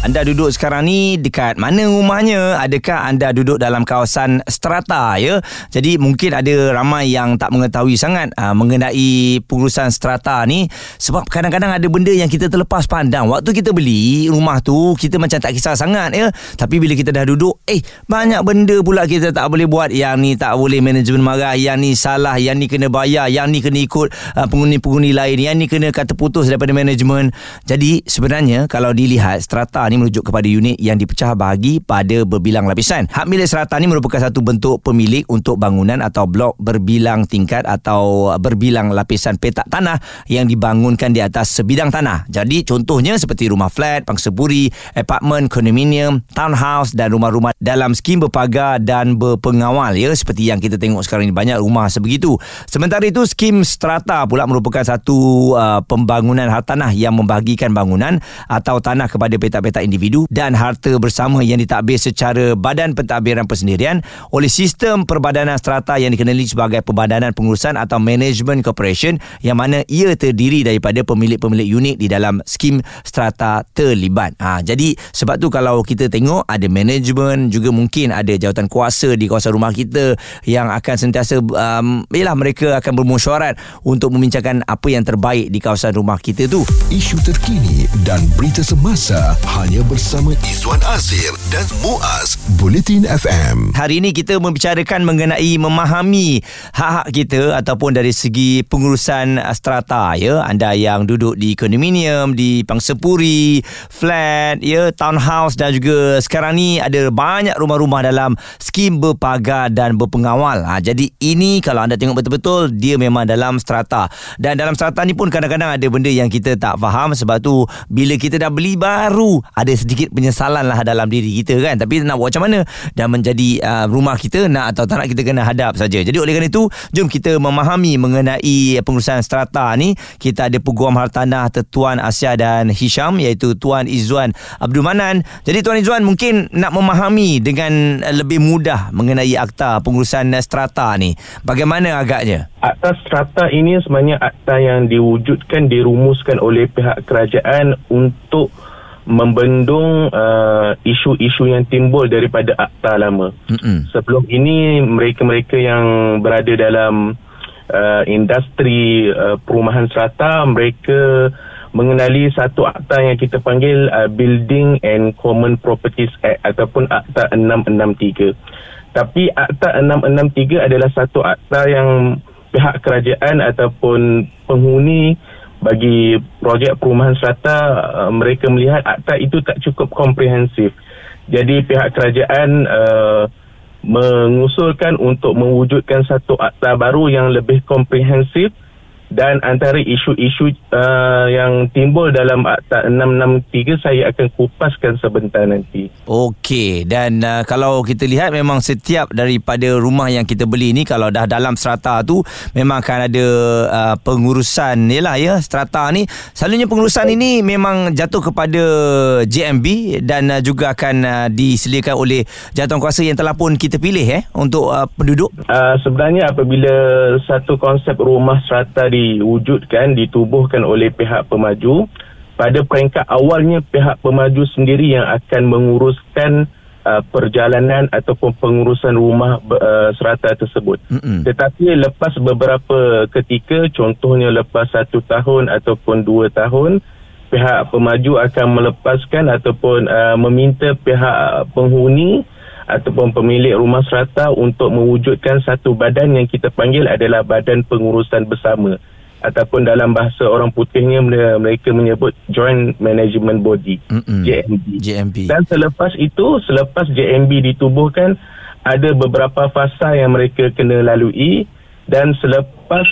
Anda duduk sekarang ni dekat mana rumahnya? Adakah anda duduk dalam kawasan strata ya? Jadi mungkin ada ramai yang tak mengetahui sangat aa, mengenai pengurusan strata ni sebab kadang-kadang ada benda yang kita terlepas pandang. Waktu kita beli rumah tu kita macam tak kisah sangat ya. Tapi bila kita dah duduk, eh banyak benda pula kita tak boleh buat. Yang ni tak boleh manajemen marah, yang ni salah, yang ni kena bayar, yang ni kena ikut aa, penghuni-penghuni lain, yang ni kena kata putus daripada manajemen. Jadi sebenarnya kalau dilihat strata ni merujuk kepada unit yang dipecah bahagi pada berbilang lapisan. Hak milik serata ni merupakan satu bentuk pemilik untuk bangunan atau blok berbilang tingkat atau berbilang lapisan petak tanah yang dibangunkan di atas sebidang tanah. Jadi contohnya seperti rumah flat, pangseburi, apartmen, kondominium, townhouse dan rumah-rumah dalam skim berpagar dan berpengawal ya seperti yang kita tengok sekarang ini banyak rumah sebegitu. Sementara itu skim strata pula merupakan satu uh, pembangunan hartanah yang membahagikan bangunan atau tanah kepada petak-petak individu dan harta bersama yang ditadbir secara Badan Pentadbiran Persendirian oleh sistem perbadanan strata yang dikenali sebagai Perbadanan Pengurusan atau Management Corporation yang mana ia terdiri daripada pemilik-pemilik unit di dalam skim strata terlibat. Ha, jadi sebab tu kalau kita tengok ada management juga mungkin ada jawatan kuasa di kawasan rumah kita yang akan sentiasa um, yalah mereka akan bermusyawarat untuk membincangkan apa yang terbaik di kawasan rumah kita tu. Isu terkini dan berita semasa hanya bersama Izwan Azir dan Muaz Bulletin FM. Hari ini kita membicarakan mengenai memahami hak-hak kita ataupun dari segi pengurusan strata ya. Anda yang duduk di kondominium, di pangsepuri, flat, ya, townhouse dan juga sekarang ni ada banyak rumah-rumah dalam skim berpagar dan berpengawal. Ha, jadi ini kalau anda tengok betul-betul dia memang dalam strata. Dan dalam strata ni pun kadang-kadang ada benda yang kita tak faham sebab tu bila kita dah beli baru ada sedikit penyesalan lah dalam diri kita kan. Tapi nak buat macam mana? Dan menjadi uh, rumah kita nak atau tak nak kita kena hadap saja. Jadi oleh kerana itu jom kita memahami mengenai pengurusan strata ni. Kita ada peguam hartanah Tuan Asia dan Hisham iaitu Tuan Izzuan Abdul Manan. Jadi Tuan Izzuan mungkin nak memahami dengan lebih mudah mengenai akta pengurusan strata ni. Bagaimana agaknya? Akta strata ini sebenarnya akta yang diwujudkan, dirumuskan oleh pihak kerajaan untuk membendung uh, isu-isu yang timbul daripada akta lama. Mm-mm. Sebelum ini mereka-mereka yang berada dalam uh, industri uh, perumahan serata mereka mengenali satu akta yang kita panggil uh, Building and Common Properties Act ataupun Akta 663. Tapi Akta 663 adalah satu akta yang pihak kerajaan ataupun penghuni bagi projek perumahan serata uh, mereka melihat akta itu tak cukup komprehensif. Jadi pihak kerajaan uh, mengusulkan untuk mewujudkan satu akta baru yang lebih komprehensif dan antara isu-isu uh, yang timbul dalam Akta 663 saya akan kupaskan sebentar nanti. Okey dan uh, kalau kita lihat memang setiap daripada rumah yang kita beli ni kalau dah dalam strata tu memang akan ada uh, pengurusan yalah ya strata ni selalunya pengurusan ini memang jatuh kepada JMB dan uh, juga akan uh, disediakan oleh kuasa yang telah pun kita pilih eh untuk uh, penduduk. Uh, sebenarnya apabila satu konsep rumah strata di diwujudkan, ditubuhkan oleh pihak pemaju. Pada peringkat awalnya pihak pemaju sendiri yang akan menguruskan uh, perjalanan ataupun pengurusan rumah uh, serata tersebut. Mm-hmm. Tetapi lepas beberapa ketika, contohnya lepas satu tahun ataupun dua tahun, pihak pemaju akan melepaskan ataupun uh, meminta pihak penghuni ataupun pemilik rumah serata untuk mewujudkan satu badan yang kita panggil adalah badan pengurusan bersama ataupun dalam bahasa orang putihnya mereka menyebut joint management body Mm-mm. JMB. JMB. Dan selepas itu selepas JMB ditubuhkan ada beberapa fasa yang mereka kena lalui dan selepas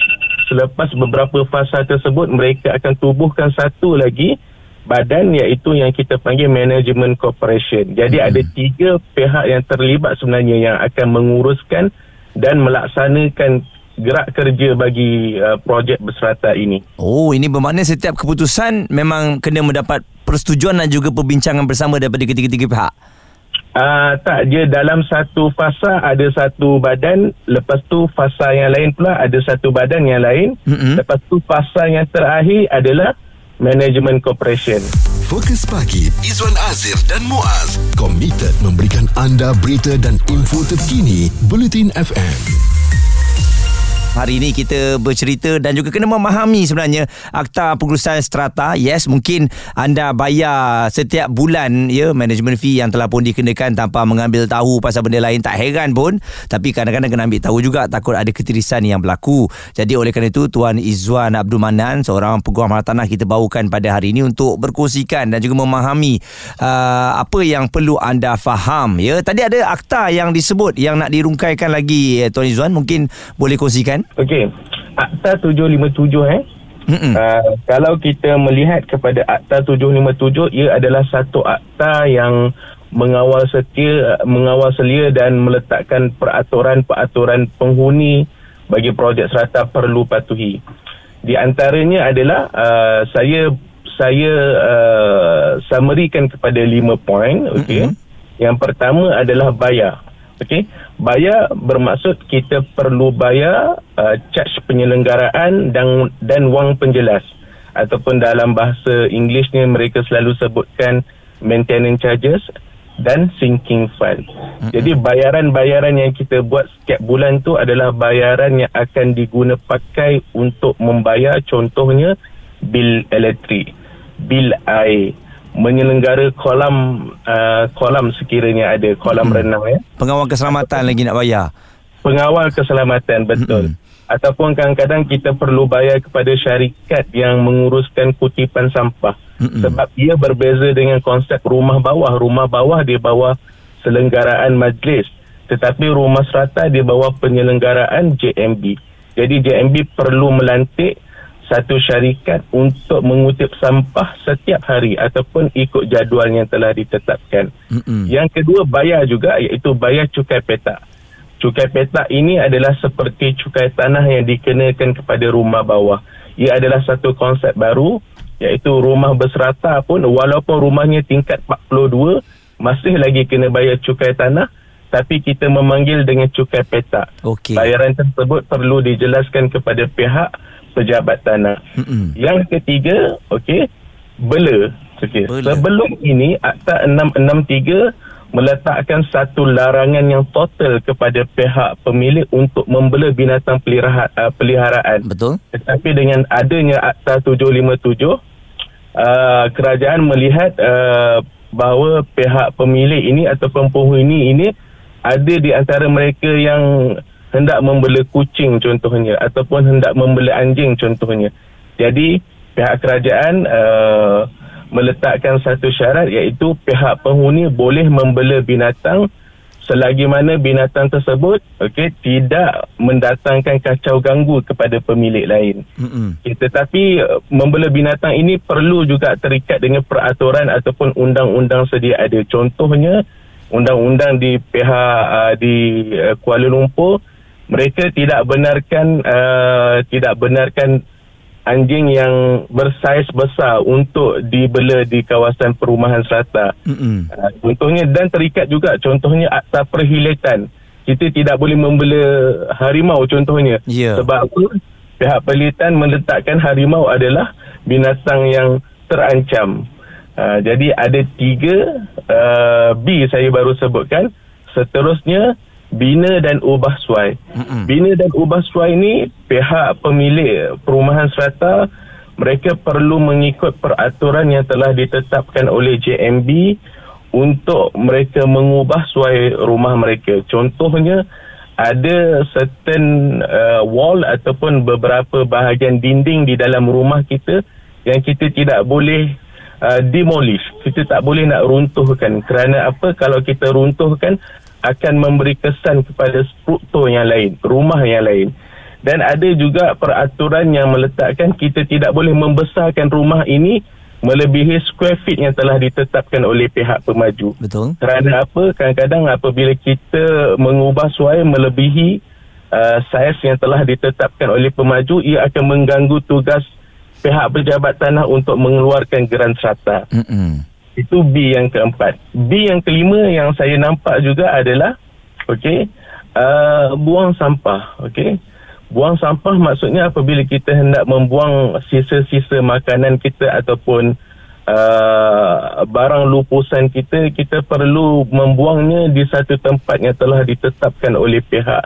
selepas beberapa fasa tersebut mereka akan tubuhkan satu lagi badan iaitu yang kita panggil management corporation. Jadi hmm. ada tiga pihak yang terlibat sebenarnya yang akan menguruskan dan melaksanakan gerak kerja bagi uh, projek berserata ini. Oh, ini bermakna setiap keputusan memang kena mendapat persetujuan dan juga perbincangan bersama daripada ketiga-tiga pihak. Uh, tak, dia dalam satu fasa ada satu badan, lepas tu fasa yang lain pula ada satu badan yang lain. Mm-mm. Lepas tu fasa yang terakhir adalah management corporation. Fokus pagi Izwan Azir dan Muaz komited memberikan anda berita dan info terkini Bulletin FM. Hari ini kita bercerita dan juga kena memahami sebenarnya akta pengurusan strata. Yes, mungkin anda bayar setiap bulan ya management fee yang telah pun dikenakan tanpa mengambil tahu pasal benda lain tak heran pun. Tapi kadang-kadang kena ambil tahu juga takut ada ketirisan yang berlaku. Jadi oleh kerana itu Tuan Izzuan Abdul Manan seorang peguam hartanah kita bawakan pada hari ini untuk berkongsikan dan juga memahami uh, apa yang perlu anda faham ya. Tadi ada akta yang disebut yang nak dirungkaikan lagi eh, Tuan Izzuan mungkin boleh kongsikan. Okey, Akta 757 eh. Mm-mm. Uh, kalau kita melihat kepada Akta 757, ia adalah satu akta yang mengawal setia, mengawal selia dan meletakkan peraturan-peraturan penghuni bagi projek serata perlu patuhi. Di antaranya adalah uh, saya saya uh, summarykan kepada lima poin, okey. Yang pertama adalah bayar. Okey, bayar bermaksud kita perlu bayar uh, charge penyelenggaraan dan dan wang penjelas ataupun dalam bahasa Englishnya mereka selalu sebutkan maintenance charges dan sinking fund. Mm-hmm. Jadi bayaran-bayaran yang kita buat setiap bulan tu adalah bayaran yang akan diguna pakai untuk membayar contohnya bil elektrik, bil air, menyelenggara kolam uh, kolam sekiranya ada kolam Hmm. renang ya Pengawal keselamatan lagi nak bayar. pengawal keselamatan betul Mm-mm. ataupun kadang-kadang kita perlu bayar kepada syarikat yang menguruskan kutipan sampah Mm-mm. sebab ia berbeza dengan konsep rumah bawah rumah bawah di bawah selenggaraan majlis tetapi rumah serata di bawah penyelenggaraan JMB jadi JMB perlu melantik satu syarikat untuk mengutip sampah setiap hari ataupun ikut jadual yang telah ditetapkan. Mm-mm. Yang kedua bayar juga iaitu bayar cukai petak. Cukai petak ini adalah seperti cukai tanah yang dikenakan kepada rumah bawah. Ia adalah satu konsep baru iaitu rumah berserata pun walaupun rumahnya tingkat 42 masih lagi kena bayar cukai tanah tapi kita memanggil dengan cukai petak. Okey. Bayaran tersebut perlu dijelaskan kepada pihak pejabat tanah. Mm-mm. Yang ketiga, okey, bela. Okey. Sebelum ini Akta 663 meletakkan satu larangan yang total kepada pihak pemilik untuk membela binatang pelihara, uh, peliharaan. Betul? Tetapi dengan adanya Akta 757 uh, kerajaan melihat uh, bahawa pihak pemilik ini ataupun penghuni ini ada di antara mereka yang hendak membela kucing contohnya ataupun hendak membela anjing contohnya. Jadi pihak kerajaan uh, meletakkan satu syarat iaitu pihak penghuni boleh membela binatang selagi mana binatang tersebut okey tidak mendatangkan kacau ganggu kepada pemilik lain. Mm-mm. Okay, tetapi uh, membela binatang ini perlu juga terikat dengan peraturan ataupun undang-undang sedia ada. Contohnya undang-undang di pihak uh, di uh, Kuala Lumpur mereka tidak benarkan uh, tidak benarkan anjing yang bersaiz besar untuk dibela di kawasan perumahan serata. Mm-mm. Uh, contohnya dan terikat juga contohnya akta perhilatan. Kita tidak boleh membela harimau contohnya. Ya. Sebab apa? Pihak perhilatan meletakkan harimau adalah binatang yang terancam. Uh, jadi ada tiga uh, B saya baru sebutkan. Seterusnya bina dan ubah suai. Mm-mm. Bina dan ubah suai ni pihak pemilik perumahan serata mereka perlu mengikut peraturan yang telah ditetapkan oleh JMB untuk mereka mengubah suai rumah mereka. Contohnya ada certain uh, wall ataupun beberapa bahagian dinding di dalam rumah kita yang kita tidak boleh uh, demolish. Kita tak boleh nak runtuhkan. Kerana apa? Kalau kita runtuhkan akan memberi kesan kepada struktur yang lain, rumah yang lain. Dan ada juga peraturan yang meletakkan kita tidak boleh membesarkan rumah ini melebihi square feet yang telah ditetapkan oleh pihak pemaju. Betul? Kerana apa? Kadang-kadang apabila kita mengubah suai melebihi uh, saiz yang telah ditetapkan oleh pemaju, ia akan mengganggu tugas pihak pejabat tanah untuk mengeluarkan geran serata. Mm-mm. Itu B yang keempat. B yang kelima yang saya nampak juga adalah okey, uh, buang sampah, okey. Buang sampah maksudnya apabila kita hendak membuang sisa-sisa makanan kita ataupun uh, barang lupusan kita, kita perlu membuangnya di satu tempat yang telah ditetapkan oleh pihak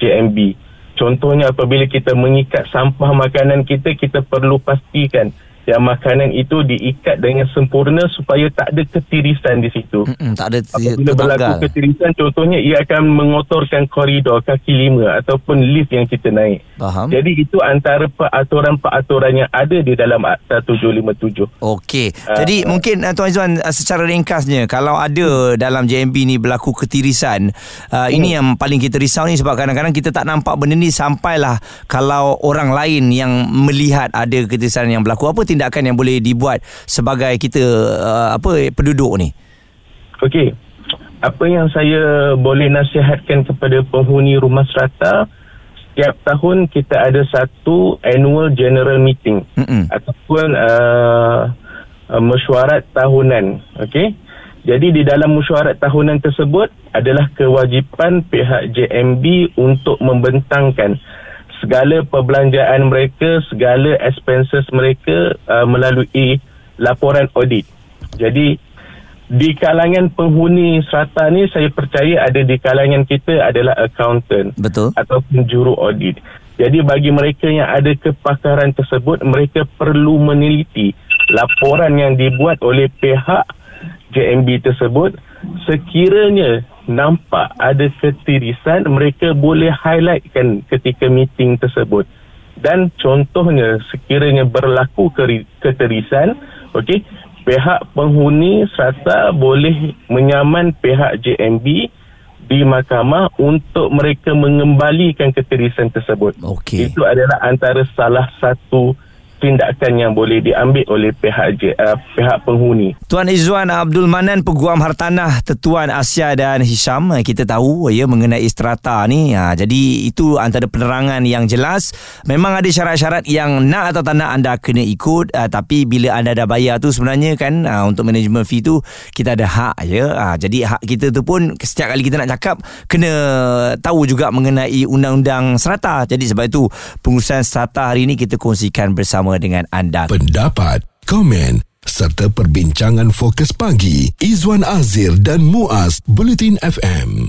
JMB. Contohnya apabila kita mengikat sampah makanan kita, kita perlu pastikan yang makanan itu diikat dengan sempurna supaya tak ada ketirisan di situ. Mm-mm, tak ada Apabila berlaku ketirisan, contohnya ia akan mengotorkan koridor kaki lima ataupun lift yang kita naik. Faham. Jadi itu antara peraturan-peraturan yang ada di dalam Akta 757. Okey. Ah, Jadi ah. mungkin uh, Tuan Izzuan uh, secara ringkasnya kalau ada dalam JMB ni berlaku ketirisan, uh, ini yang paling kita risau ni sebab kadang-kadang kita tak nampak benda ni sampailah kalau orang lain yang melihat ada ketirisan yang berlaku. Apa tindakan yang boleh dibuat sebagai kita uh, apa penduduk ni? Okey. Apa yang saya boleh nasihatkan kepada penghuni rumah serata setiap tahun kita ada satu annual general meeting Mm-mm. ataupun uh, uh, mesyuarat tahunan. Okey. Jadi di dalam mesyuarat tahunan tersebut adalah kewajipan pihak JMB untuk membentangkan segala perbelanjaan mereka, segala expenses mereka uh, melalui laporan audit. Jadi di kalangan penghuni serata ni saya percaya ada di kalangan kita adalah accountant Betul. ataupun juru audit. Jadi bagi mereka yang ada kepakaran tersebut, mereka perlu meneliti laporan yang dibuat oleh pihak JMB tersebut. Sekiranya nampak ada ketirisan, mereka boleh highlightkan ketika meeting tersebut. Dan contohnya sekiranya berlaku ketirisan, okey, pihak penghuni serta boleh menyaman pihak JMB di mahkamah untuk mereka mengembalikan ketirisan tersebut. Okey. Itu adalah antara salah satu tindakan yang boleh diambil oleh pihak uh, pihak penghuni. Tuan Izzuan Abdul Manan Peguam Hartanah Tetuan Asia dan Hisham. Eh, kita tahu ya mengenai strata ni. Ha, jadi itu antara penerangan yang jelas. Memang ada syarat-syarat yang nak atau tak nak anda kena ikut. Ha, tapi bila anda dah bayar tu sebenarnya kan ha, untuk management fee tu kita ada hak ya. Ha, jadi hak kita tu pun setiap kali kita nak cakap kena tahu juga mengenai undang-undang strata jadi sebab itu pengurusan strata hari ini kita kongsikan dengan anda Pendapat, komen serta perbincangan fokus pagi Izwan Azir dan Muaz Bulletin FM.